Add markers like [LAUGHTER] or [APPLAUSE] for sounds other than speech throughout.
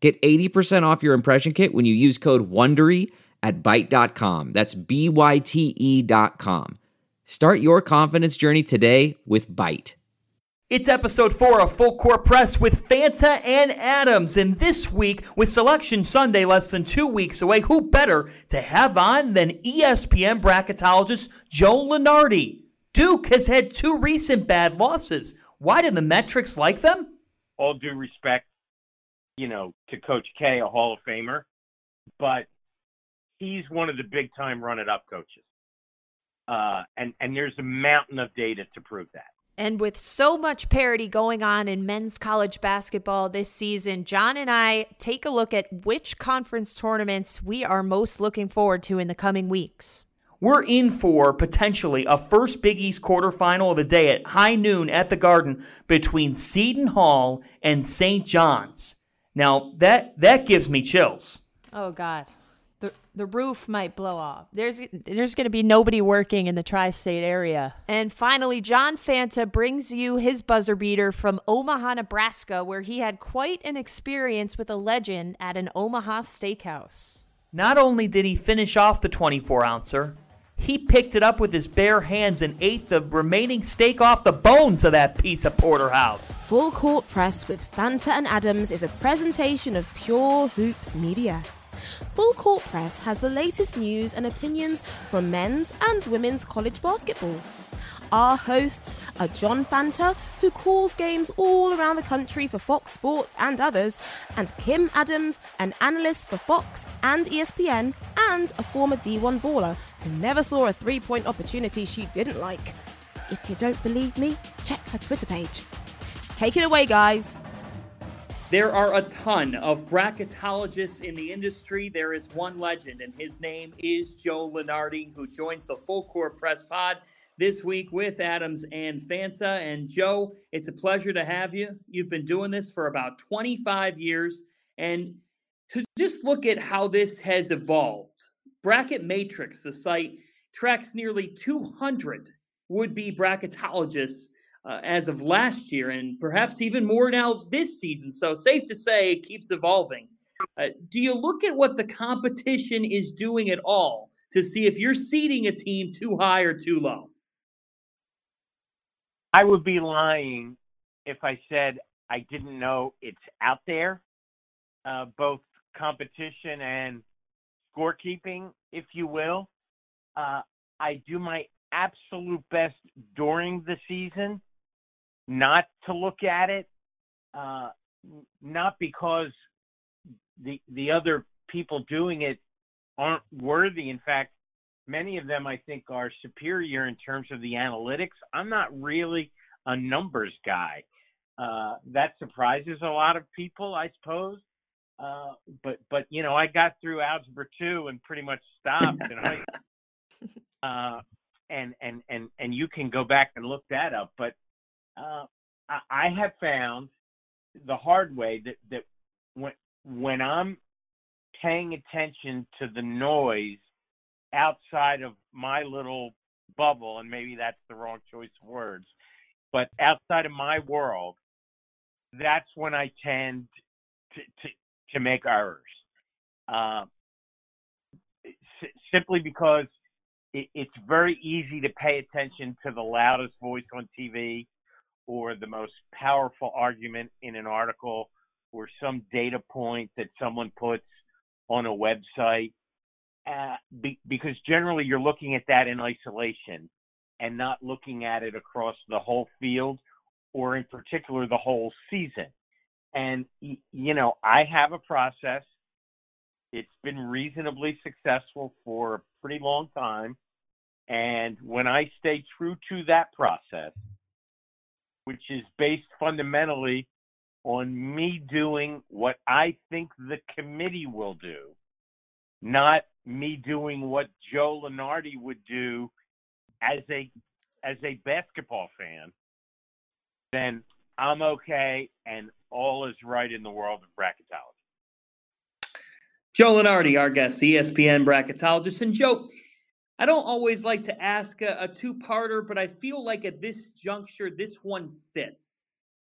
Get 80% off your impression kit when you use code WONDERY at Byte.com. That's B-Y-T-E dot com. Start your confidence journey today with Byte. It's episode four of Full Court Press with Fanta and Adams. And this week, with Selection Sunday less than two weeks away, who better to have on than ESPN bracketologist Joe Lunardi? Duke has had two recent bad losses. Why do the metrics like them? All due respect, you know, to Coach K, a Hall of Famer, but he's one of the big time run it up coaches. Uh, and, and there's a mountain of data to prove that. And with so much parity going on in men's college basketball this season, John and I take a look at which conference tournaments we are most looking forward to in the coming weeks. We're in for potentially a first Big East quarterfinal of the day at high noon at the Garden between Seton Hall and St. John's. Now that that gives me chills. Oh God the the roof might blow off. There's there's going to be nobody working in the tri-state area. And finally, John Fanta brings you his buzzer beater from Omaha, Nebraska, where he had quite an experience with a legend at an Omaha steakhouse. Not only did he finish off the 24 ouncer, he picked it up with his bare hands and ate the remaining steak off the bones of that piece of porterhouse. Full Court Press with Fanta and Adams is a presentation of Pure Hoops Media. Full Court Press has the latest news and opinions from men's and women's college basketball. Our hosts are John Fanta, who calls games all around the country for Fox Sports and others, and Kim Adams, an analyst for Fox and ESPN, and a former D1 baller who never saw a three point opportunity she didn't like. If you don't believe me, check her Twitter page. Take it away, guys. There are a ton of bracketologists in the industry. There is one legend, and his name is Joe Lunardi, who joins the Full Court Press Pod this week with Adams and Fanta. And Joe, it's a pleasure to have you. You've been doing this for about 25 years. And to just look at how this has evolved, Bracket Matrix, the site, tracks nearly 200 would be bracketologists uh, as of last year, and perhaps even more now this season. So, safe to say, it keeps evolving. Uh, do you look at what the competition is doing at all to see if you're seeding a team too high or too low? I would be lying if I said I didn't know it's out there, uh, both competition and scorekeeping, if you will. Uh, I do my absolute best during the season not to look at it, uh, not because the the other people doing it aren't worthy. In fact, many of them I think are superior in terms of the analytics. I'm not really a numbers guy. Uh, that surprises a lot of people, I suppose. Uh, but but you know, I got through algebra two and pretty much stopped. and I, [LAUGHS] uh, and and and and you can go back and look that up. But uh, I have found the hard way that that when when I'm paying attention to the noise outside of my little bubble, and maybe that's the wrong choice of words, but outside of my world, that's when I tend to to, to make errors. Uh, simply because it, it's very easy to pay attention to the loudest voice on TV or the most powerful argument in an article or some data point that someone puts on a website be, because generally you're looking at that in isolation and not looking at it across the whole field or in particular the whole season. And you know i have a process. It's been reasonably successful for a pretty long time. And when i stay true to that process which is based fundamentally on me doing what I think the committee will do not me doing what Joe Lunardi would do as a as a basketball fan, then I'm okay and all is right in the world of bracketology. Joe Lunardi, our guest, ESPN bracketologist. And Joe, I don't always like to ask a, a two parter, but I feel like at this juncture, this one fits.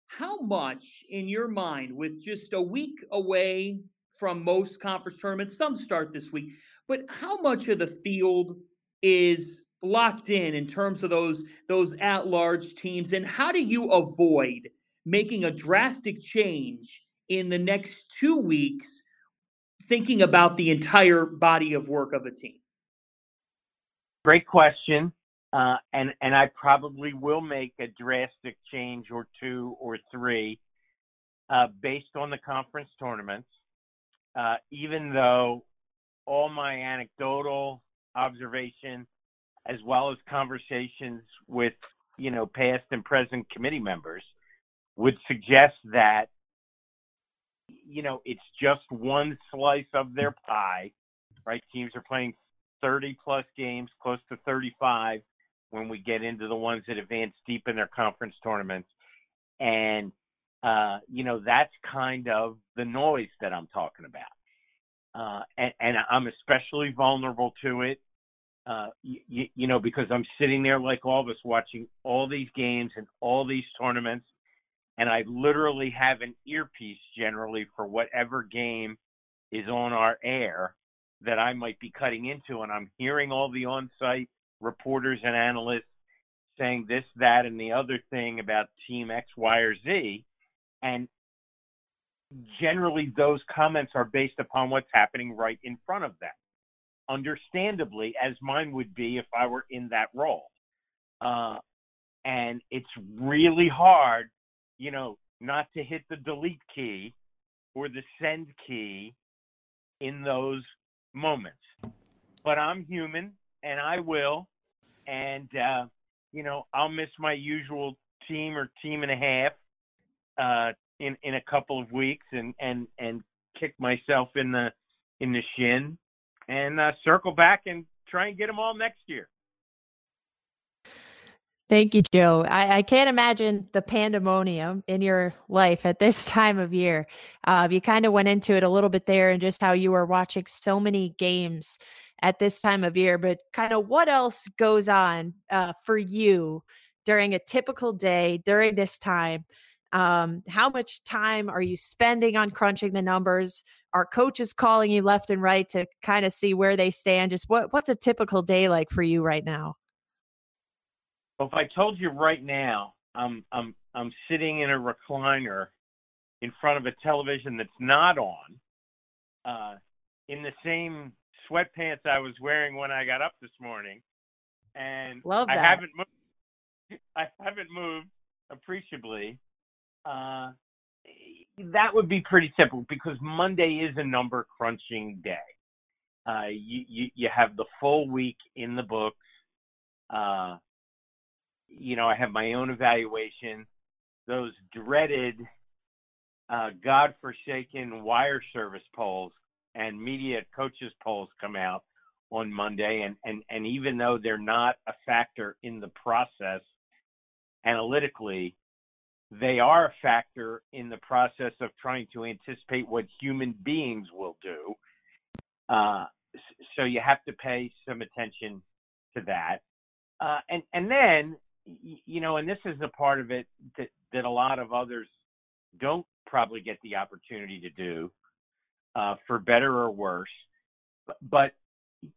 How much, in your mind, with just a week away from most conference tournaments, some start this week, but how much of the field is locked in in terms of those those at large teams? And how do you avoid making a drastic change in the next 2 weeks thinking about the entire body of work of a team? Great question. Uh, and and I probably will make a drastic change or two or three uh, based on the conference tournaments. Uh, even though all my anecdotal observation as well as conversations with you know past and present committee members would suggest that you know it's just one slice of their pie right? Teams are playing 30 plus games close to 35 when we get into the ones that advance deep in their conference tournaments. And uh you know that's kind of the noise that I'm talking about uh and, and I'm especially vulnerable to it uh, you, you know, because I'm sitting there like all of us watching all these games and all these tournaments, and I literally have an earpiece generally for whatever game is on our air that I might be cutting into, and I'm hearing all the on-site reporters and analysts saying this, that, and the other thing about Team X, Y, or Z, and generally those comments are based upon what's happening right in front of them understandably, as mine would be if I were in that role. Uh, and it's really hard, you know, not to hit the delete key or the send key in those moments. But I'm human and I will. And, uh, you know, I'll miss my usual team or team and a half uh, in in a couple of weeks and and and kick myself in the in the shin and uh, circle back and try and get them all next year. Thank you, Joe. I, I, can't imagine the pandemonium in your life at this [LAUGHS] time of year. Uh, you kind of went into it a little bit there and just how you were watching so many games at this time of year, but kind of what else goes on uh, for you during a typical day during this time? Um, how much time are you spending on crunching the numbers? Are coaches calling you left and right to kind of see where they stand? Just what what's a typical day like for you right now? Well, if I told you right now, I'm I'm I'm sitting in a recliner in front of a television that's not on, uh, in the same sweatpants I was wearing when I got up this morning, and Love that. I haven't moved. I haven't moved appreciably uh, that would be pretty simple because Monday is a number crunching day. Uh, you, you you have the full week in the books. Uh, you know, I have my own evaluation. Those dreaded, uh, godforsaken wire service polls and media coaches polls come out on Monday, and and and even though they're not a factor in the process analytically, they are a factor in the process of trying to anticipate what human beings will do. Uh, so you have to pay some attention to that. Uh, and and then you know, and this is the part of it that that a lot of others don't probably get the opportunity to do, uh, for better or worse. But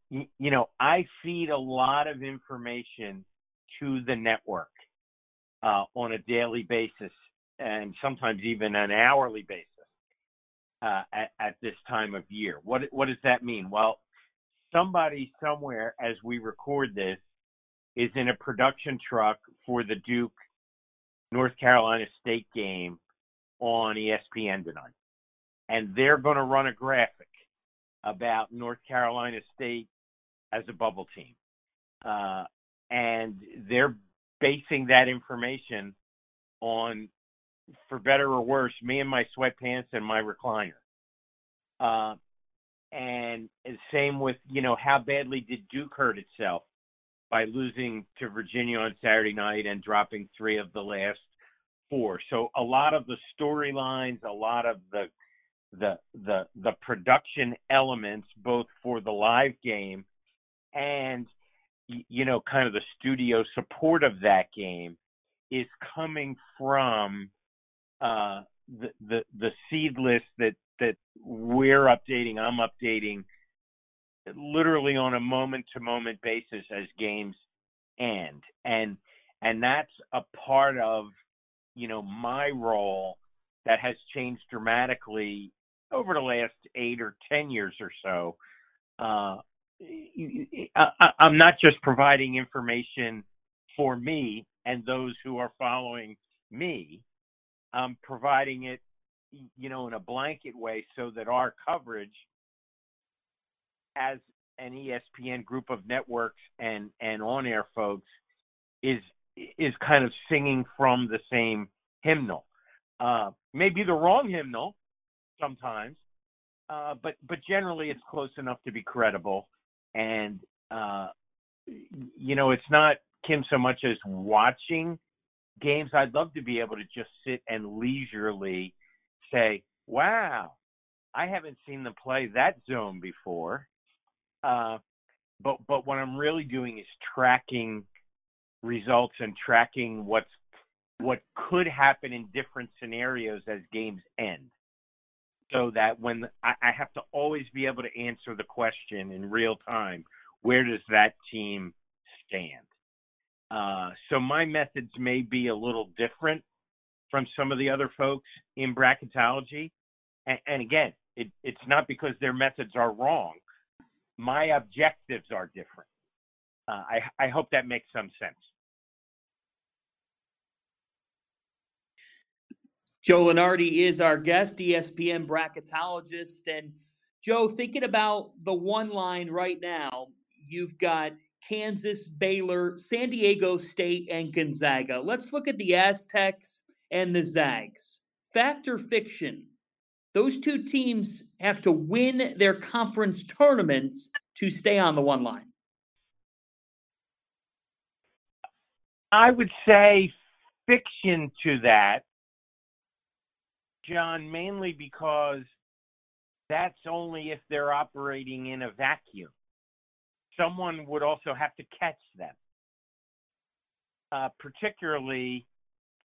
you know, I feed a lot of information to the network uh, on a daily basis and sometimes even an hourly basis uh, at, at, this time of year. What what does that mean? Well, somebody somewhere as we record this is in a production truck for the Duke North Carolina State game on ESPN tonight, and they're going to run a graphic about North Carolina State as a bubble team. Uh, and they're basing that information on, for better or worse, me and my sweatpants and my recliner. Uh, and same with you know how badly did Duke hurt itself by losing to Virginia on Saturday night and dropping three of the last four. So a lot of the storylines, a lot of the the the the production elements, both for the live game and you know kind of the studio support of that game, is coming from uh, the the the seed list that that we're updating. I'm updating literally on a moment to moment basis as games end and and that's a part of you know my role that has changed dramatically over the last eight or ten years or so uh, I, i'm not just providing information for me and those who are following me i'm providing it you know in a blanket way so that our coverage as an ESPN group of networks and and on air folks is is kind of singing from the same hymnal. Uh, maybe the wrong hymnal sometimes, uh, but but generally it's close enough to be credible. And uh, you know, it's not Kim so much as watching games. I'd love to be able to just sit and leisurely say, "Wow, I haven't seen them play that zone before." Uh, but but what I'm really doing is tracking results and tracking what's what could happen in different scenarios as games end. So that when I, I have to always be able to answer the question in real time, where does that team stand? Uh, so my methods may be a little different from some of the other folks in bracketology. And, and again, it, it's not because their methods are wrong my objectives are different. Uh, I, I hope that makes some sense. Joe Lunardi is our guest, ESPN bracketologist. And Joe, thinking about the one line right now, you've got Kansas, Baylor, San Diego State, and Gonzaga. Let's look at the Aztecs and the Zags. Fact or fiction? Those two teams have to win their conference tournaments to stay on the one line. I would say fiction to that, John, mainly because that's only if they're operating in a vacuum. Someone would also have to catch them, uh, particularly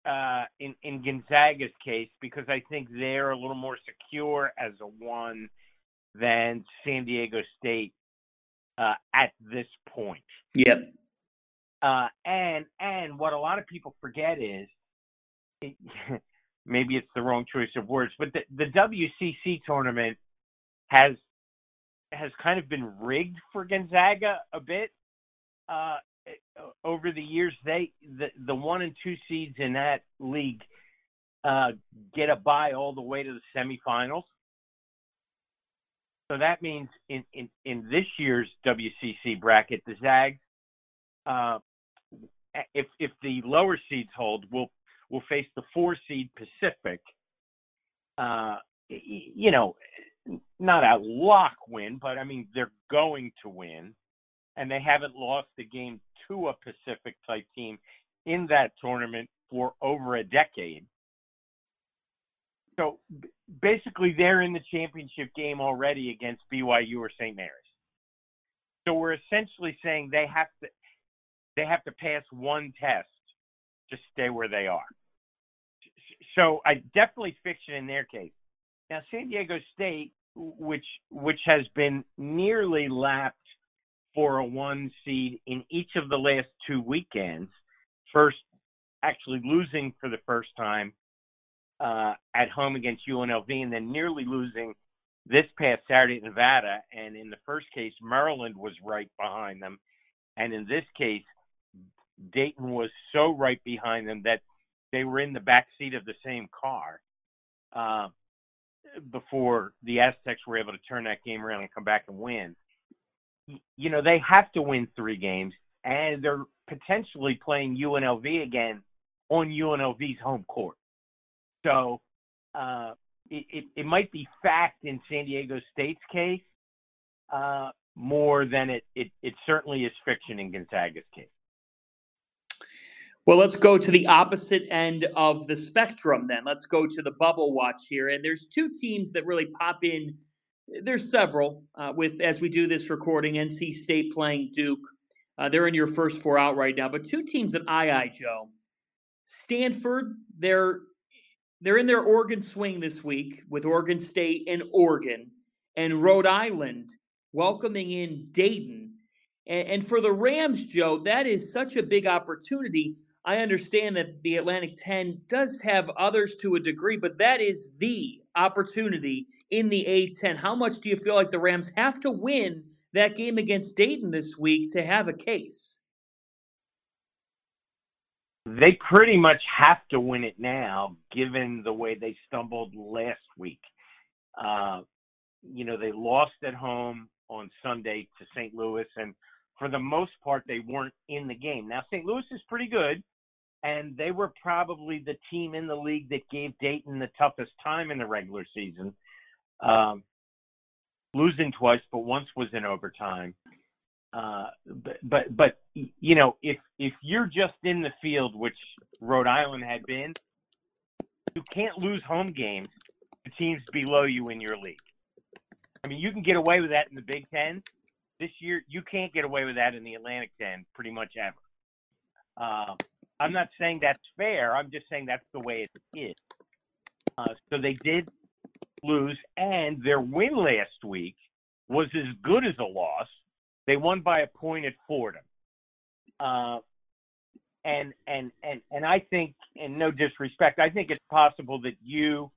uh, in in Gonzaga's case because I think they're a little more secure as a one than San Diego State uh, at this point. Yep. Uh, and and what a lot of people forget is, it, [LAUGHS] maybe it's the wrong choice of words, but the, the WCC tournament has has kind of been rigged for Gonzaga a bit. Uh, over the years, they the the one and two seeds in that league uh, get a bye all the way to the semifinals. So that means in in in this year's WCC bracket, the Zags, uh, if if the lower seeds hold, will will face the four seed Pacific. Uh, you know, not a lock win, but I mean they're going to win, and they haven't lost a game to a Pacific type team in that tournament for over a decade. So basically, they're in the championship game already against BYU or St. Mary's. So we're essentially saying they have to they have to pass one test to stay where they are. So I definitely fiction in their case. Now San Diego State, which which has been nearly lapped for a one seed in each of the last two weekends. First, actually losing for the first time uh, at home against UNLV, and then nearly losing this past Saturday at Nevada. And in the first case, Maryland was right behind them, and in this case, Dayton was so right behind them that they were in the back seat of the same car uh, before the Aztecs were able to turn that game around and come back and win you know, they have to win three games, and they're potentially playing UNLV again on UNLV's home court. So uh, it, it, it might be fact in San Diego State's case, uh, more than it, it it certainly is fiction in Gonzaga's case. Well, let's go to the opposite end of the spectrum then. Let's go to the bubble watch here. And there's two teams that really pop in. There's several uh, with as we do this recording. NC State playing Duke. Uh, they're in your first four out right now. But two teams that I eye, Joe. Stanford, they're they're in their Oregon swing this week with Oregon State and Oregon, and Rhode Island welcoming in Dayton. And, and for the Rams, Joe, that is such a big opportunity. I understand that the Atlantic 10 does have others to a degree, but that is the opportunity in the A10. How much do you feel like the Rams have to win that game against Dayton this week to have a case? They pretty much have to win it now, given the way they stumbled last week. Uh, you know, they lost at home on Sunday to St. Louis, and for the most part, they weren't in the game. Now, St. Louis is pretty good and they were probably the team in the league that gave Dayton the toughest time in the regular season, um, losing twice, but once was in overtime. Uh, but, but but you know if if you're just in the field, which Rhode Island had been, you can't lose home games to teams below you in your league. I mean, you can get away with that in the Big Ten. This year, you can't get away with that in the Atlantic Ten pretty much ever. Uh, I'm not saying that's fair. I'm just saying that's the way it is. Uh, so they did lose, and their win last week was as good as a loss. They won by a point at Fordham. Uh, and and and and I think, and no disrespect, I think it's possible that you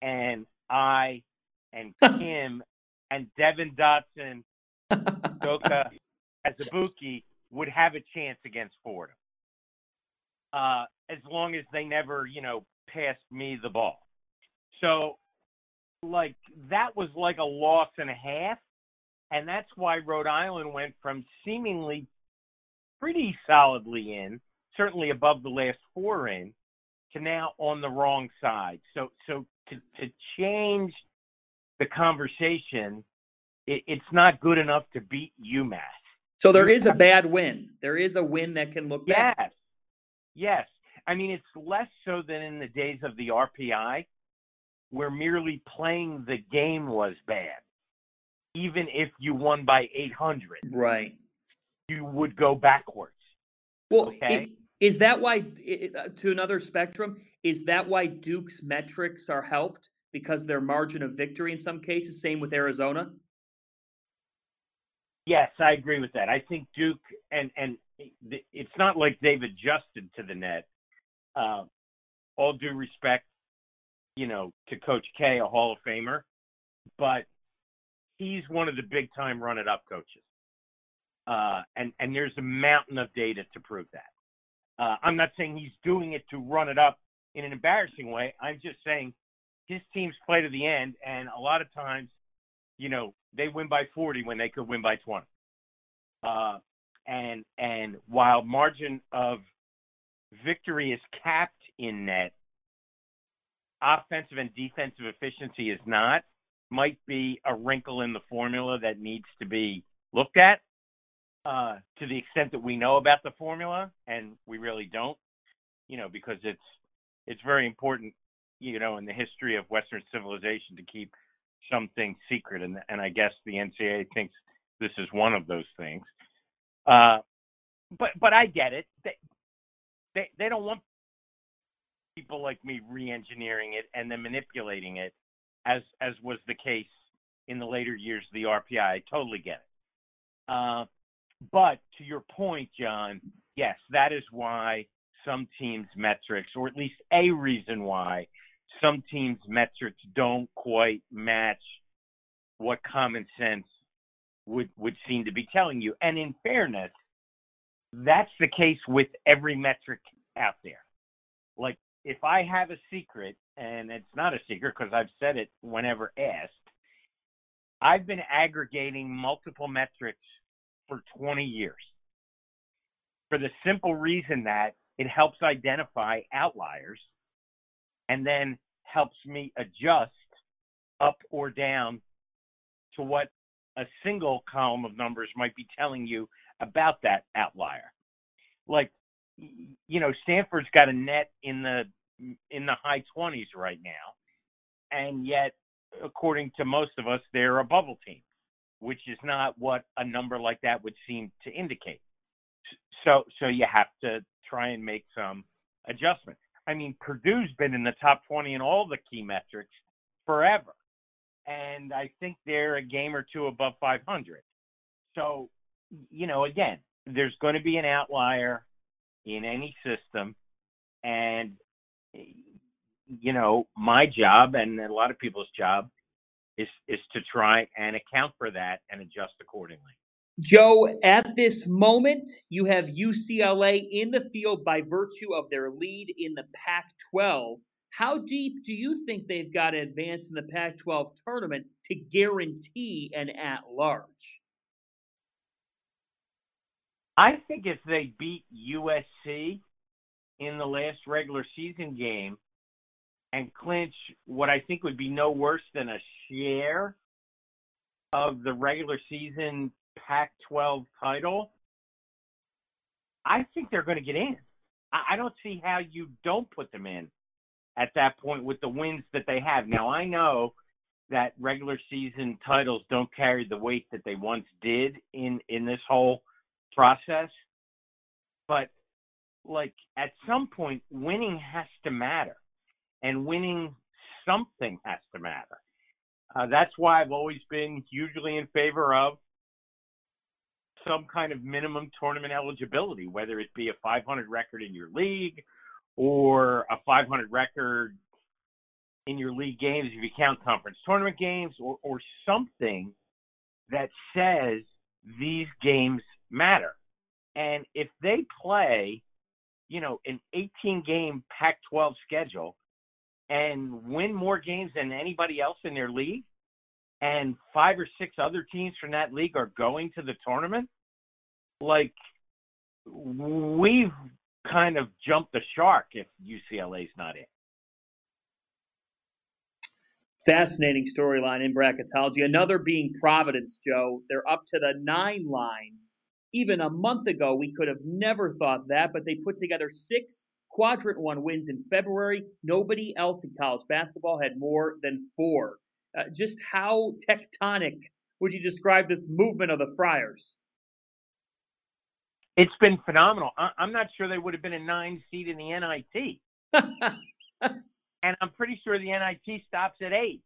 and I and [LAUGHS] Kim and Devin Dotson, [LAUGHS] Doka, Azubuike would have a chance against Fordham uh, as long as they never, you know, passed me the ball. So, like, that was like a loss and a half. And that's why Rhode Island went from seemingly pretty solidly in, certainly above the last four in, to now on the wrong side. So, so to, to change the conversation, it, it's not good enough to beat UMass. So there is a bad win. There is a win that can look yes. bad. Yes. I mean, it's less so than in the days of the RPI, where merely playing the game was bad. Even if you won by 800, right, you would go backwards. Well, okay? It, is that why, uh, to another spectrum, is that why Duke's metrics are helped because their margin of victory in some cases? Same with Arizona. Yes, I agree with that. I think Duke and and it's not like they've adjusted to the net. Uh, all due respect, you know, to Coach K, a Hall of Famer, but he's one of the big time run it up coaches. Uh, and and there's a mountain of data to prove that. Uh, I'm not saying he's doing it to run it up in an embarrassing way. I'm just saying his teams play to the end, and a lot of times, you know, they win by 40 when they could win by 20. Uh, and and while margin of victory is capped in net, offensive and defensive efficiency is not. Might be a wrinkle in the formula that needs to be looked at. Uh, to the extent that we know about the formula, and we really don't, you know, because it's it's very important, you know, in the history of Western civilization to keep something secret, and and I guess the NCAA thinks this is one of those things. Uh, but but I get it. They they they don't want people like me re-engineering it and then manipulating it, as as was the case in the later years of the RPI. I totally get it. Uh, but to your point, John, yes, that is why some teams' metrics, or at least a reason why some teams' metrics don't quite match what common sense would would seem to be telling you. And in fairness, that's the case with every metric out there. Like if I have a secret, and it's not a secret because I've said it whenever asked, I've been aggregating multiple metrics for 20 years. For the simple reason that it helps identify outliers and then helps me adjust up or down to what a single column of numbers might be telling you about that outlier. Like, you know, Stanford's got a net in the in the high 20s right now, and yet, according to most of us, they're a bubble team, which is not what a number like that would seem to indicate. So, so you have to try and make some adjustments. I mean, Purdue's been in the top 20 in all the key metrics forever. And I think they're a game or two above 500. So, you know, again, there's going to be an outlier in any system. And, you know, my job and a lot of people's job is, is to try and account for that and adjust accordingly. Joe, at this moment, you have UCLA in the field by virtue of their lead in the Pac 12. How deep do you think they've got to advance in the Pac 12 tournament to guarantee an at large? I think if they beat USC in the last regular season game and clinch what I think would be no worse than a share of the regular season Pac 12 title, I think they're going to get in. I, I don't see how you don't put them in at that point with the wins that they have. Now, I know that regular season titles don't carry the weight that they once did in in this whole process but like at some point winning has to matter and winning something has to matter uh, that's why i've always been hugely in favor of some kind of minimum tournament eligibility, whether it be a 500 record in your league or a 500 record in your league games if you count conference tournament games or, or something that says these games matter. And if they play, you know, an 18 game Pac 12 schedule and win more games than anybody else in their league, and five or six other teams from that league are going to the tournament, like we've kind of jump the shark if UCLA's not in. Fascinating storyline in bracketology. Another being Providence, Joe. They're up to the nine line. Even a month ago, we could have never thought that, but they put together six quadrant one wins in February. Nobody else in college basketball had more than four. Uh, just how tectonic would you describe this movement of the Friars? It's been phenomenal. I- am not sure they would have been a nine seed in the NIT. [LAUGHS] and I'm pretty sure the NIT stops at eight.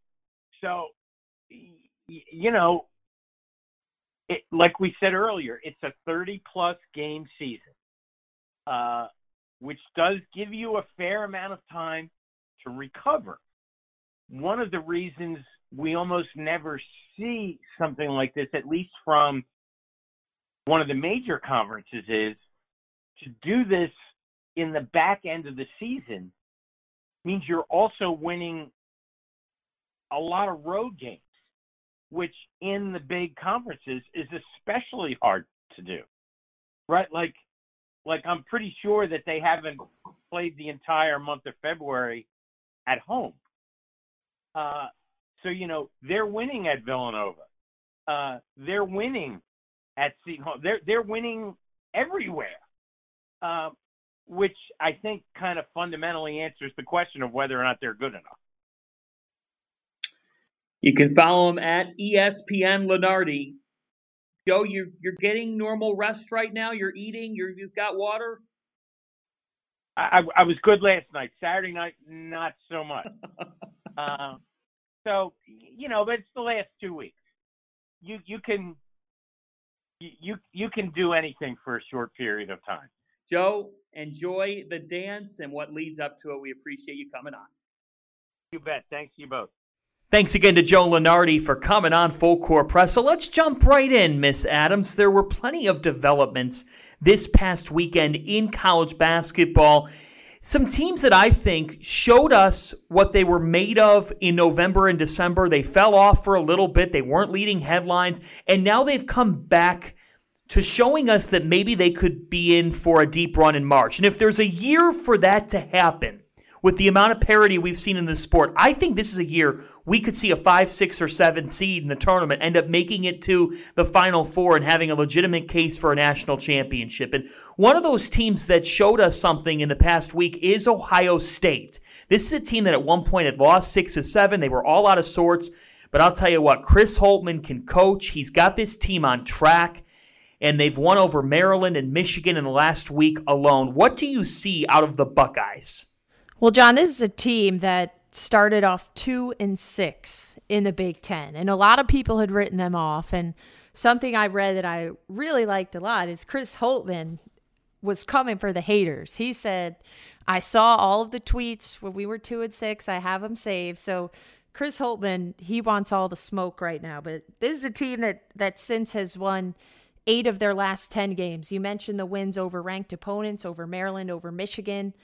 So, you know, it, like we said earlier, it's a 30 plus game season, uh, which does give you a fair amount of time to recover. One of the reasons we almost never see something like this, at least from one of the major conferences is to do this in the back end of the season means you're also winning a lot of road games, which in the big conferences is especially hard to do. Right? Like like I'm pretty sure that they haven't played the entire month of February at home. Uh, so you know they're winning at Villanova. Uh, they're winning at Seton Hall. They're they're winning everywhere, uh, which I think kind of fundamentally answers the question of whether or not they're good enough. You can follow him at ESPN Lunardi. Joe, you're you're getting normal rest right now. You're eating. You're you've got water. I, I was good last night. Saturday night, not so much. uh, [LAUGHS] so you know, but it's the last two weeks. You you can you you can do anything for a short period of time. Joe, enjoy the dance and what leads up to it. We appreciate you coming on. You bet. Thanks you both. Thanks again to Joe Lunardi for coming on Full Court Press. So let's jump right in, Miss Adams. There were plenty of developments this past weekend in college basketball. Some teams that I think showed us what they were made of in November and December. They fell off for a little bit. They weren't leading headlines. And now they've come back to showing us that maybe they could be in for a deep run in March. And if there's a year for that to happen, with the amount of parity we've seen in this sport, I think this is a year we could see a five, six, or seven seed in the tournament end up making it to the Final Four and having a legitimate case for a national championship. And one of those teams that showed us something in the past week is Ohio State. This is a team that at one point had lost six to seven. They were all out of sorts. But I'll tell you what, Chris Holtmann can coach. He's got this team on track and they've won over Maryland and Michigan in the last week alone. What do you see out of the Buckeyes? Well, John, this is a team that started off two and six in the Big Ten, and a lot of people had written them off. And something I read that I really liked a lot is Chris Holtmann was coming for the haters. He said, I saw all of the tweets when we were two and six. I have them saved. So Chris Holtmann, he wants all the smoke right now. But this is a team that that since has won eight of their last 10 games. You mentioned the wins over ranked opponents, over Maryland, over Michigan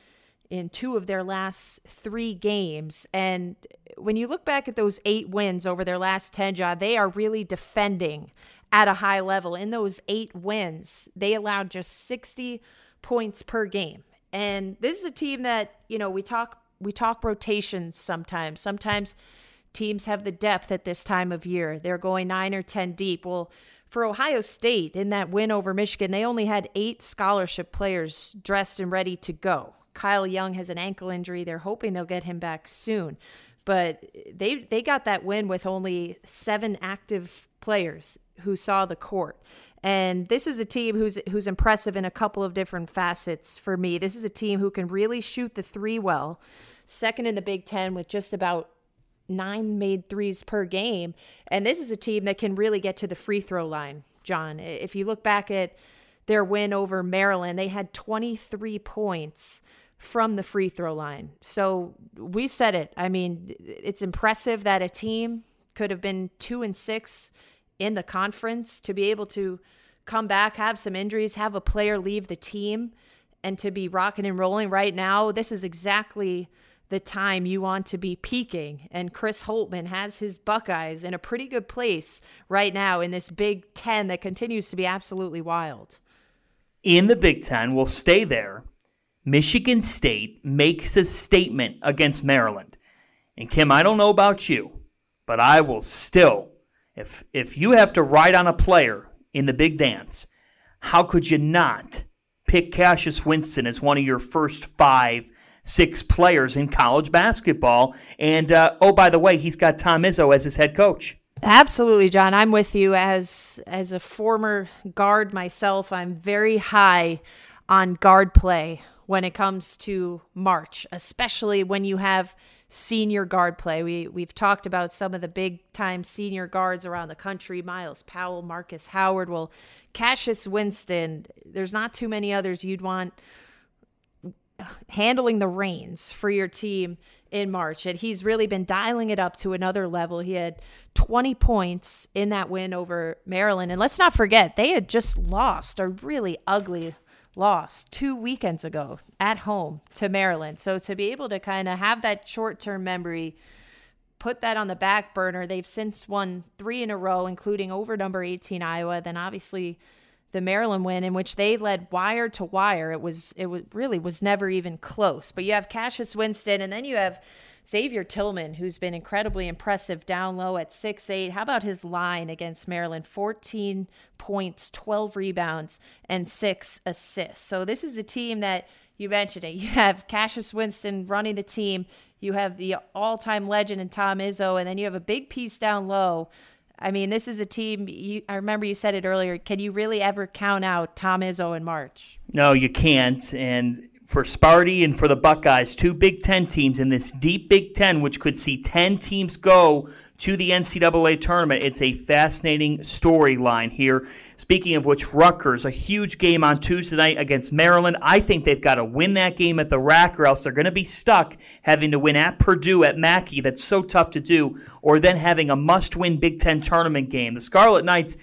in two of their last three games. And when you look back at those eight wins over their last 10, John, they are really defending at a high level. In those eight wins, they allowed just 60 points per game. And this is a team that, you know, we talk we talk rotations sometimes. Sometimes teams have the depth at this time of year. They're going 9 or 10 deep. Well, for Ohio State in that win over Michigan, they only had eight scholarship players dressed and ready to go. Kyle Young has an ankle injury. They're hoping they'll get him back soon. But they they got that win with only seven active players who saw the court. And this is a team who's who's impressive in a couple of different facets for me. This is a team who can really shoot the three well. Second in the Big 10 with just about nine made threes per game. And this is a team that can really get to the free throw line, John. If you look back at their win over Maryland, they had 23 points from the free throw line. So we said it. I mean, it's impressive that a team could have been two and six in the conference to be able to come back, have some injuries, have a player leave the team, and to be rocking and rolling right now. This is exactly the time you want to be peaking. And Chris Holtmann has his Buckeyes in a pretty good place right now in this Big Ten that continues to be absolutely wild. In the Big Ten, we'll stay there. Michigan State makes a statement against Maryland. And Kim, I don't know about you, but I will still, if if you have to ride on a player in the big dance, how could you not pick Cassius Winston as one of your first five six players in college basketball. And uh, oh, by the way, he's got Tom Izzo as his head coach. Absolutely, John. I'm with you as as a former guard myself. I'm very high on guard play when it comes to March, especially when you have senior guard play. We we've talked about some of the big time senior guards around the country, Myles Powell, Marcus Howard, well, Cassius Winston. There's not too many others you'd want handling the reins for your team in March. And he's really been dialing it up to another level. He had 20 points in that win over Maryland. And let's not forget, they had just lost a really ugly loss two weekends ago at home to Maryland. So to be able to kind of have that short term memory, put that on the back burner, they've since won three in a row, including over number 18 Iowa. Then obviously, the Maryland win in which they led wire to wire. It was it was really was never even close. But you have Cassius Winston and then you have Xavier Tillman, who's been incredibly impressive down low at six eight. How about his line against Maryland? 14 points, 12 rebounds, and six assists. So this is a team that you mentioned it. You have Cassius Winston running the team. You have the all time legend in Tom Izzo, and then you have a big piece down low I mean, this is a team. You, I remember you said it earlier. Can you really ever count out Tom Izzo in March? No, you can't. And for Sparty and for the Buckeyes, two Big Ten teams in this deep Big Ten, which could see 10 teams go to the NCAA tournament. It's a fascinating storyline here. Speaking of which, Rutgers, a huge game on Tuesday night against Maryland. I think they've got to win that game at the RAC, or else they're going to be stuck having to win at Purdue at Mackey. That's so tough to do, or then having a must win Big Ten tournament game. The Scarlet Knights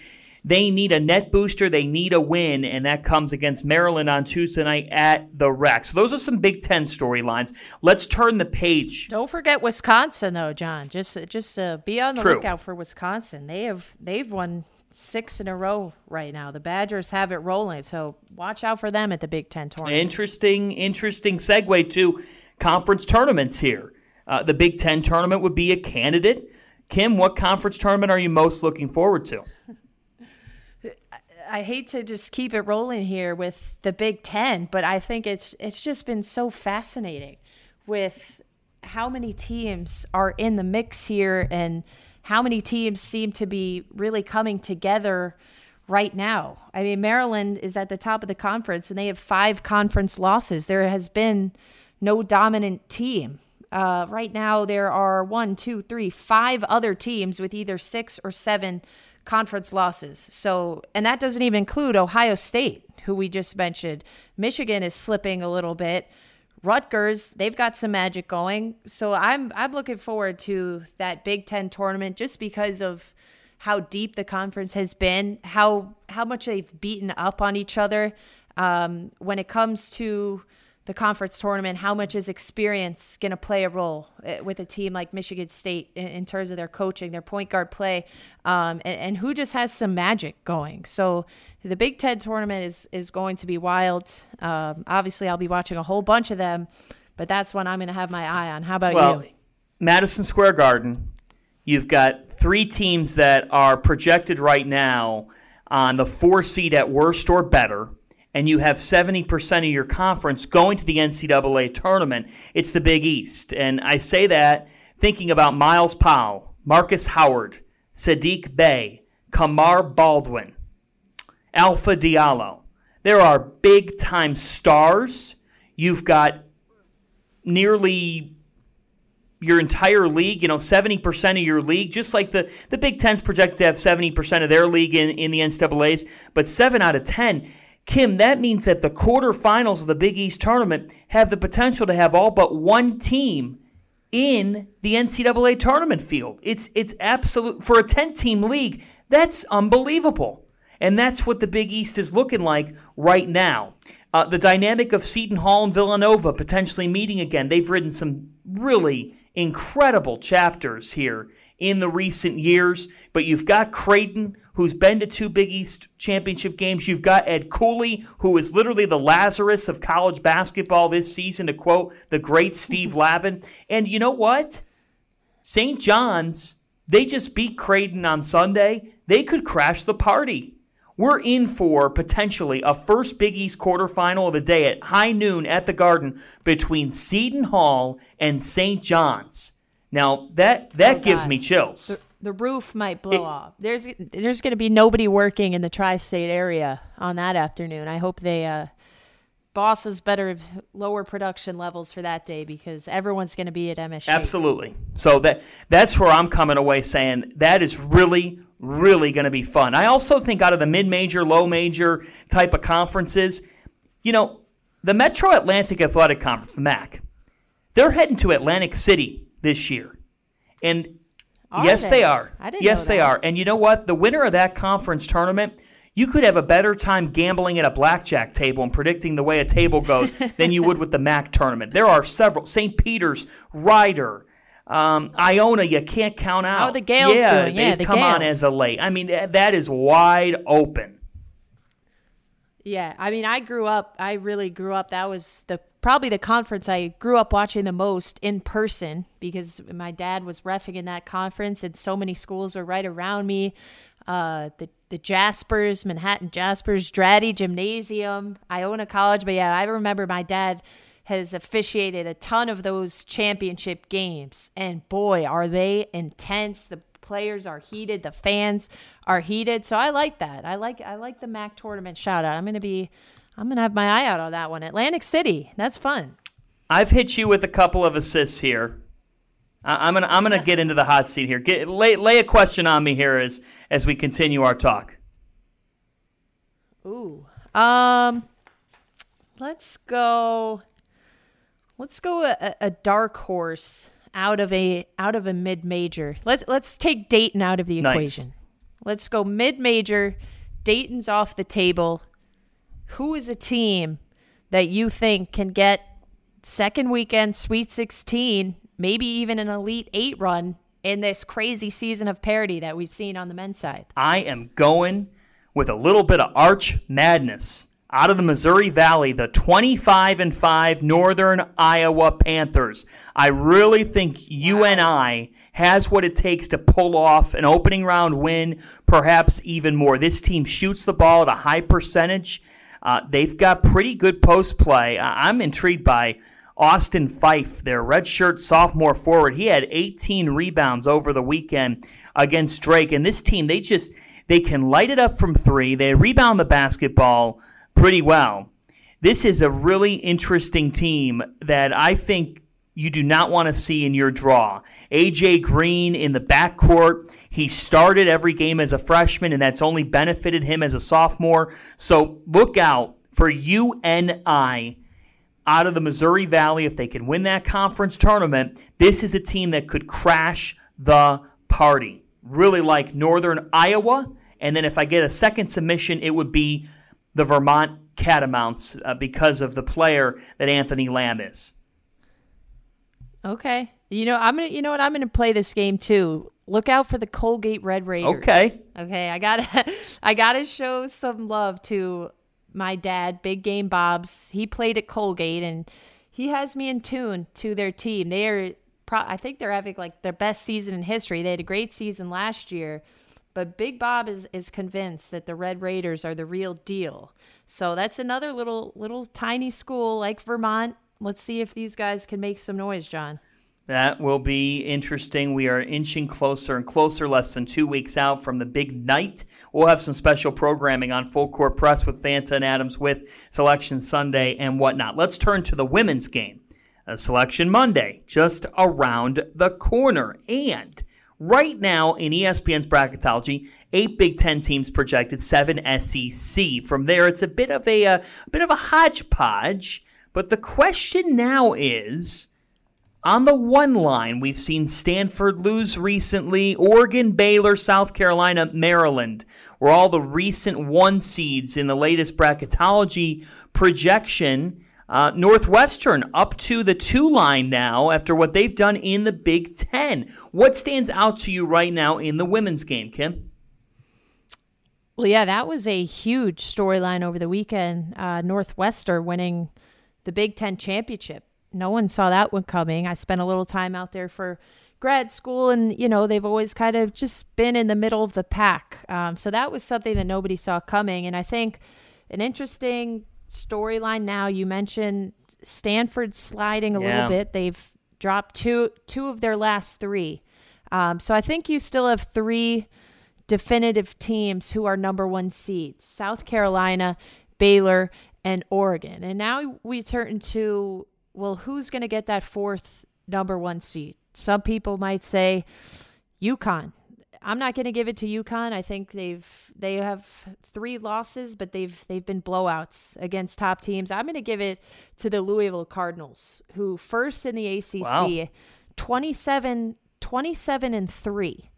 they need a net booster. They need a win, and that comes against Maryland on Tuesday night at the RAC. So those are some Big Ten storylines. Let's turn the page. Don't forget Wisconsin, though, John. Just just uh, be on the True. lookout for Wisconsin. They have they've won six in a row right now. The Badgers have it rolling, so watch out for them at the Big Ten tournament. Interesting, interesting segue to conference tournaments here. Uh, the Big Ten tournament would be a candidate. Kim, what conference tournament are you most looking forward to? [LAUGHS] I hate to just keep it rolling here with the Big Ten, but I think it's it's just been so fascinating with how many teams are in the mix here and how many teams seem to be really coming together right now. I mean, Maryland is at the top of the conference and they have five conference losses. There has been no dominant team. Uh, right now, there are one, two, three, five other teams with either six or seven conference losses. So, and that doesn't even include Ohio State, who we just mentioned. Michigan is slipping a little bit. Rutgers, they've got some magic going. So I'm I'm looking forward to that Big Ten tournament just because of how deep the conference has been, how how much they've beaten up on each other. Um, when it comes to the conference tournament, how much is experience going to play a role eh, with a team like Michigan State in, in terms of their coaching, their point guard play, um, and, and, who just has some magic going? So the Big Ten tournament is is going to be wild. Um, obviously, I'll be watching a whole bunch of them, but that's one I'm going to have my eye on. How about well, you? Madison Square Garden. You've got three teams that are projected right now on the four seed at worst or better and you have 70% of your conference going to the NCAA tournament, it's the Big East. And I say that thinking about Myles Powell, Marcus Howard, Sadiq Bey, Kamar Baldwin, Alpha Diallo. There are big time stars. You've got nearly your entire league, you know, 70% of your league, just like the, the Big Ten's projected to have 70% of their league in, in the NCAAs, but 7 out of 10 Kim, that means that the quarterfinals of the Big East tournament have the potential to have all but one team in the NCAA tournament field. It's it's absolute for a 10-team league. That's unbelievable. And that's what the Big East is looking like right now. Uh, the dynamic of Seton Hall and Villanova potentially meeting again. They've written some really incredible chapters here in the recent years. But you've got Creighton, who's been to two Big East championship games. You've got Ed Cooley, who is literally the Lazarus of college basketball this season, to quote the great Steve [LAUGHS] Lavin. And you know what? St. John's, they just beat Creighton on Sunday. They could crash the party. We're in for potentially a first Big East quarterfinal of the day at high noon at the Garden between Seton Hall and St. John's. Now that that oh, gives me chills. The, the, roof might blow it, off. There's there's going to be nobody working in the tri-state area on that afternoon. I hope they uh, bosses better lower production levels for that day because everyone's going to be at MSG. Absolutely. So that that's where I'm coming away saying that is really really going to be fun. I also think out of the mid-major, low-major type of conferences, you know, the Metro Atlantic Athletic Conference, the MAAC, they're heading to Atlantic City this year. And are yes, they? they, are. yes, they are. And you know what? The winner of that conference tournament, you could have a better time gambling at a blackjack table and predicting the way a table goes [LAUGHS] than you would with the MAAC tournament. There are several. St. Peter's, Rider, um, Iona, you can't count out. Oh, the Gaels yeah, doing? Yeah, they've come Gaels. on as a late. I mean, that is wide open. Yeah, I mean, I grew up. I really grew up. That was the probably the conference I grew up watching the most in person because my dad was refing in that conference, and so many schools were right around me. Uh, the the Jaspers, Manhattan Jaspers, Draddy Gymnasium, Iona College. But yeah, I remember my dad has officiated a ton of those championship games, and boy, are they intense! The players are heated, the fans are heated. So I like that. I like I like the MAAC tournament shout out. I'm gonna be I'm gonna have my eye out on that one. Atlantic City, that's fun. I've hit you with a couple of assists here. I'm gonna I'm gonna get into the hot seat here. Get lay lay a question on me here as as we continue our talk. Ooh, um, let's go. Let's go a, a dark horse out of a out of a mid major. Let's let's take Dayton out of the equation. Nice. Let's go mid major. Dayton's off the table. Who is a team that you think can get second weekend Sweet 16, maybe even an Elite 8 run in this crazy season of parity that we've seen on the men's side? I am going with a little bit of arch madness. Out of the Missouri Valley, the 25 and 5 Northern Iowa Panthers. I really think UNI has what it takes to pull off an opening round win, perhaps even more. This team shoots the ball at a high percentage. Uh, they've got pretty good post play. I'm intrigued by Austin Phyfe, their redshirt sophomore forward. He had 18 rebounds over the weekend against Drake. And this team, they just they can light it up from three. They rebound the basketball pretty well. This is a really interesting team that I think you do not want to see in your draw. AJ Green in the backcourt. He started every game as a freshman, and that's only benefited him as a sophomore. So look out for UNI out of the Missouri Valley. If they can win that conference tournament, this is a team that could crash the party. Really like Northern Iowa. And then if I get a second submission, it would be the Vermont Catamounts uh, because of the player that Anthony Lamb is. Okay. You know, I'm gonna. You know what? I'm gonna play this game too. Look out for the Colgate Red Raiders. Okay. Okay. I gotta. [LAUGHS] I gotta show some love to my dad, Big Game Bob's. He played at Colgate, and he has me in tune to their team. They are. I think they're having like their best season in history. They had a great season last year. But Big Bob is, is convinced that the Red Raiders are the real deal. So that's another little little tiny school like Vermont. Let's see if these guys can make some noise, John. That will be interesting. We are inching closer and closer, less than two weeks out from the big night. We'll have some special programming on Full Court Press with Fanta and Adams with Selection Sunday and whatnot. Let's turn to the women's game. A Selection Monday, just around the corner. And Right now in ESPN's bracketology, eight Big Ten teams projected, seven SEC. From there, it's a bit of a, a, a bit of a hodgepodge. But the question now is, on the one line, we've seen Stanford lose recently, Oregon, Baylor, South Carolina, Maryland were all the recent one seeds in the latest bracketology projection. Uh, Northwestern up to the two line now after what they've done in the Big Ten. What stands out to you right now in the women's game, Kim? Well, yeah, that was a huge storyline over the weekend. Uh, Northwestern winning the Big Ten championship. No one saw that one coming. I spent a little time out there for grad school, and you know they've always kind of just been in the middle of the pack. Um, so that was something that nobody saw coming, and I think an interesting storyline now. You mentioned Stanford sliding a yeah. little bit. They've dropped two two of their last three. Um, so I think you still have three definitive teams who are number one seeds: South Carolina, Baylor, and Oregon. And now we turn to well, who's going to get that fourth number one seed? Some people might say UConn. I'm not going to give it to UConn. I think they've they have three losses, but they've they've been blowouts against top teams. I'm going to give it to the Louisville Cardinals, who first in the ACC, wow. 27 27 and 3.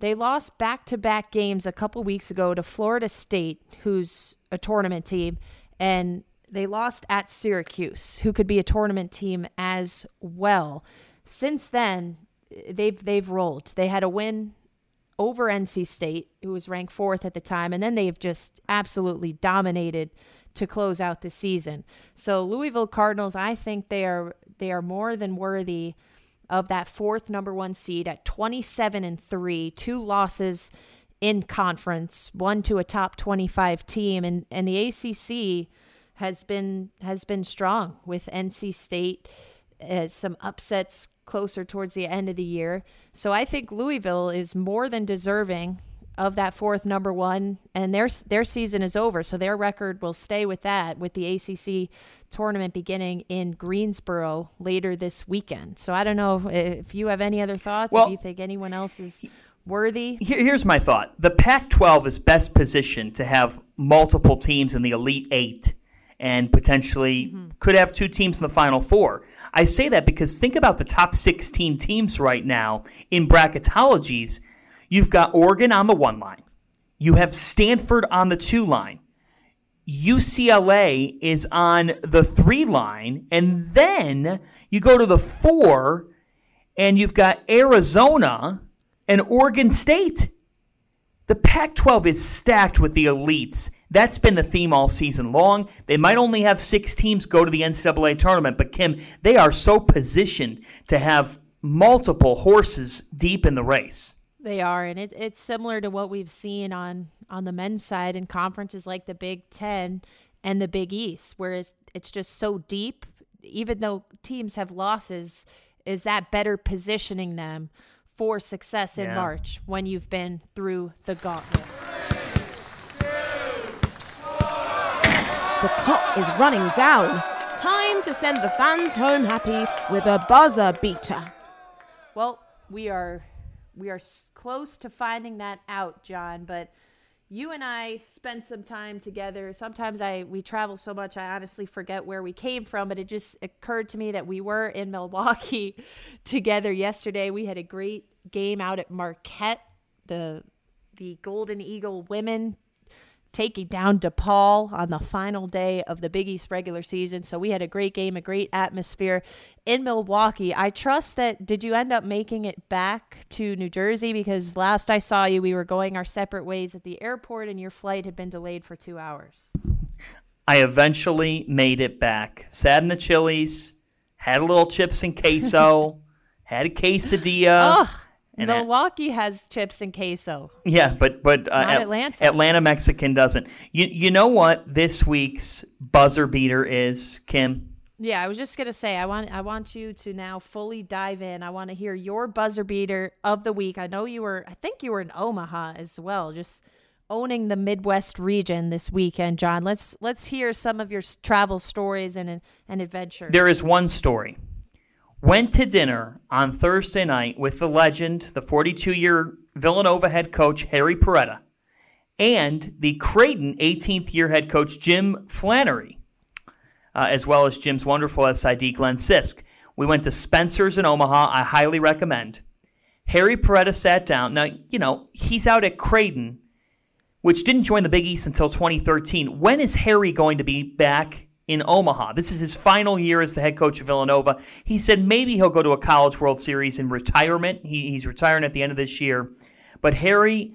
They lost back-to-back games a couple weeks ago to Florida State, who's a tournament team, and they lost at Syracuse, who could be a tournament team as well. Since then, they've they've rolled. They had a win over NC State, who was ranked fourth at the time, and then they've just absolutely dominated to close out the season. So Louisville Cardinals, I think they are they are more than worthy of that fourth number one seed at 27 and three, two losses in conference, one to a top 25 team, and and the ACC has been has been strong with NC State. Uh, some upsets closer towards the end of the year. So I think Louisville is more than deserving of that fourth number one, and their their season is over. So their record will stay with that, with the ACC tournament beginning in Greensboro later this weekend. So I don't know if you have any other thoughts. Well, if you think anyone else is worthy. Here's my thought: the Pac-12 is best positioned to have multiple teams in the Elite Eight, and potentially mm-hmm. could have two teams in the Final Four. I say that because think about the top 16 teams right now in bracketologies. You've got Oregon on the one line, you have Stanford on the two line. UCLA is on the three line, and then you go to the four, and you've got Arizona and Oregon State. The Pac 12 is stacked with the elites. That's been the theme all season long. They might only have six teams go to the NCAA tournament, but Kim, they are so positioned to have multiple horses deep in the race. They are, and it, it's similar to what we've seen on on the men's side in conferences like the Big Ten and the Big East, where it's, it's just so deep. Even though teams have losses, is that better positioning them for success in Yeah. March when you've been through the gauntlet? The clock is running down. Time to send the fans home happy with a buzzer beater. Well, we are we are close to finding that out, John, but you and I spent some time together. Sometimes I we travel so much I honestly forget where we came from, but it just occurred to me that we were in Milwaukee [LAUGHS] together yesterday. We had a great game out at Marquette. The the Golden Eagle women taking down DePaul on the final day of the Big East regular season. So we had a great game, a great atmosphere in Milwaukee. I trust that. Did you end up making it back to New Jersey? Because last I saw you, we were going our separate ways at the airport, and your flight had been delayed for two hours. I eventually made it back. Sat in the Chili's, had a little chips and queso, [LAUGHS] had a quesadilla. oh, and Milwaukee has chips and queso. Yeah, but but uh, Not Atlanta. Atlanta Mexican doesn't. You you know what this week's buzzer beater is, Kim? Yeah, I was just gonna say I want I want you to now fully dive in. I want to hear your buzzer beater of the week. I know you were I think you were in Omaha as well, just owning the Midwest region this weekend, John. Let's let's hear some of your travel stories and and adventures. There is one story. Went to dinner on Thursday night with the legend, the 42 year Villanova head coach Harry Perretta, and the Creighton 18th year head coach Jim Flanery, uh, as well as Jim's wonderful SID Glenn Sisk. We went to Spencer's in Omaha. I highly recommend. Harry Perretta sat down. Now, you know, he's out at Creighton, which didn't join the Big East until 2013. When is Harry going to be back in Omaha? This is his final year as the head coach of Villanova. He said maybe he'll go to a College World Series in retirement. He, he's retiring at the end of this year. But Harry,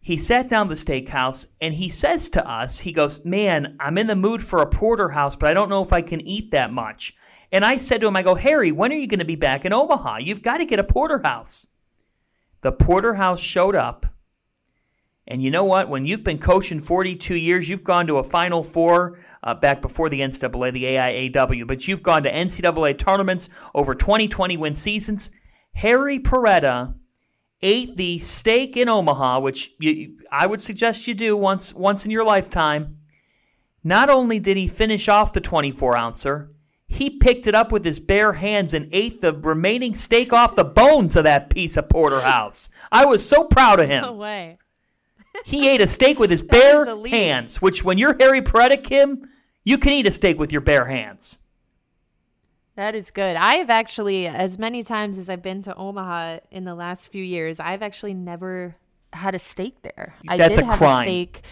he sat down the steakhouse and he says to us, he goes, Man, I'm in the mood for a porterhouse, but I don't know if I can eat that much. And I said to him, I go, Harry, when are you going to be back in Omaha? You've got to get a porterhouse. The porterhouse showed up. And you know what? When you've been coaching 42 years, you've gone to a Final Four uh, back before the NCAA, the AIAW, but you've gone to NCAA tournaments over 20, 20 win seasons. Harry Perretta ate the steak in Omaha, which you, I would suggest you do once once in your lifetime. Not only did he finish off the 24 ouncer, he picked it up with his bare hands and ate the remaining steak off the bones of that piece of porterhouse. I was so proud of him. [LAUGHS] no way. He ate a steak with his bare hands, which when you're Harry Perretta, Kim, you can eat a steak with your bare hands. That is good. I have actually, as many times as I've been to Omaha in the last few years, I've actually never had a steak there. I That's did a have crime. a steak.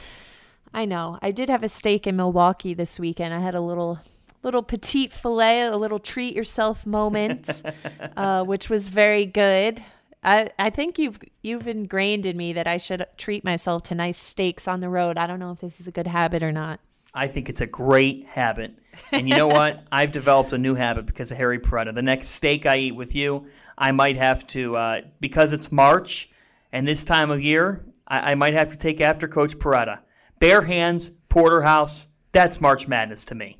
I know. I did have a steak in Milwaukee this weekend. I had a little little petite filet, a little treat yourself moment, [LAUGHS] uh, which was very good. I, I think you've you've ingrained in me that I should treat myself to nice steaks on the road. I don't know if this is a good habit or not. I think it's a great habit. And you know [LAUGHS] what? I've developed a new habit because of Harry Perretta. The next steak I eat with you, I might have to, uh, because it's March and this time of year, I, I might have to take after Coach Perretta. Bare hands, porterhouse, that's March Madness to me.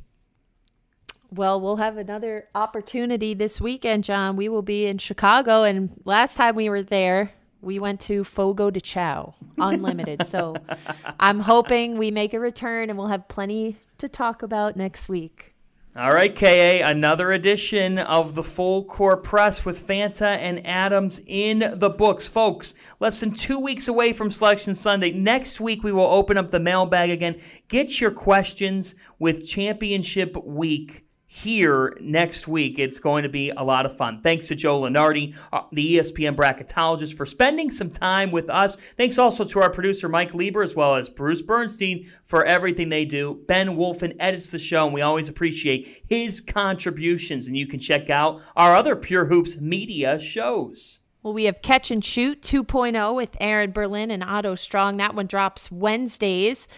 Well, we'll have another opportunity this weekend, John. We will be in Chicago, and last time we were there, we went to Fogo de Chao Unlimited. so [LAUGHS] I'm hoping we make a return and we'll have plenty to talk about next week. All right, KA, another edition of the Full Court Press with Fanta and Adams in the books. Folks, less than two weeks away from Selection Sunday. Next week, we will open up the mailbag again. Get your questions with Championship Week here next week. It's going to be a lot of fun. Thanks to Joe Lunardi, uh, the ESPN bracketologist, for spending some time with us. Thanks also to our producer, Mike Lieber, as well as Bruce Bernstein for everything they do. Ben Wolfen edits the show, and we always appreciate his contributions. And you can check out our other Pure Hoops media shows. Well, we have Catch and Shoot 2.0 with Aaron Berlin and Otto Strong. That one drops Wednesdays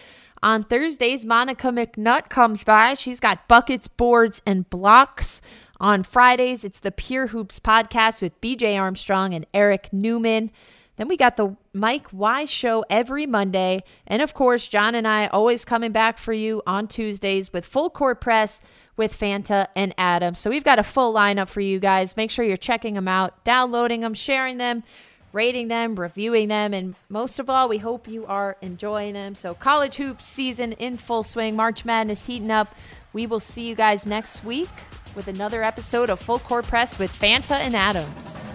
On Thursdays, Monica McNutt comes by. She's got buckets, boards, and blocks. On Fridays, it's the Pure Hoops podcast with BJ Armstrong and Eric Newman. Then we got the Mike Wise show every Monday. And of course, John and I always coming back for you on Tuesdays with Full Court Press with Fanta and Adam. So we've got a full lineup for you guys. Make sure you're checking them out, downloading them, sharing them, rating them, reviewing them, and most of all, we hope you are enjoying them. So college hoops season in full swing, March Madness heating up. We will see you guys next week with another episode of Full Court Press with Fanta and Adams.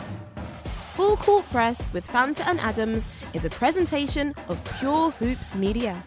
Full Court Press with Fanta and Adams is a presentation of Pure Hoops Media.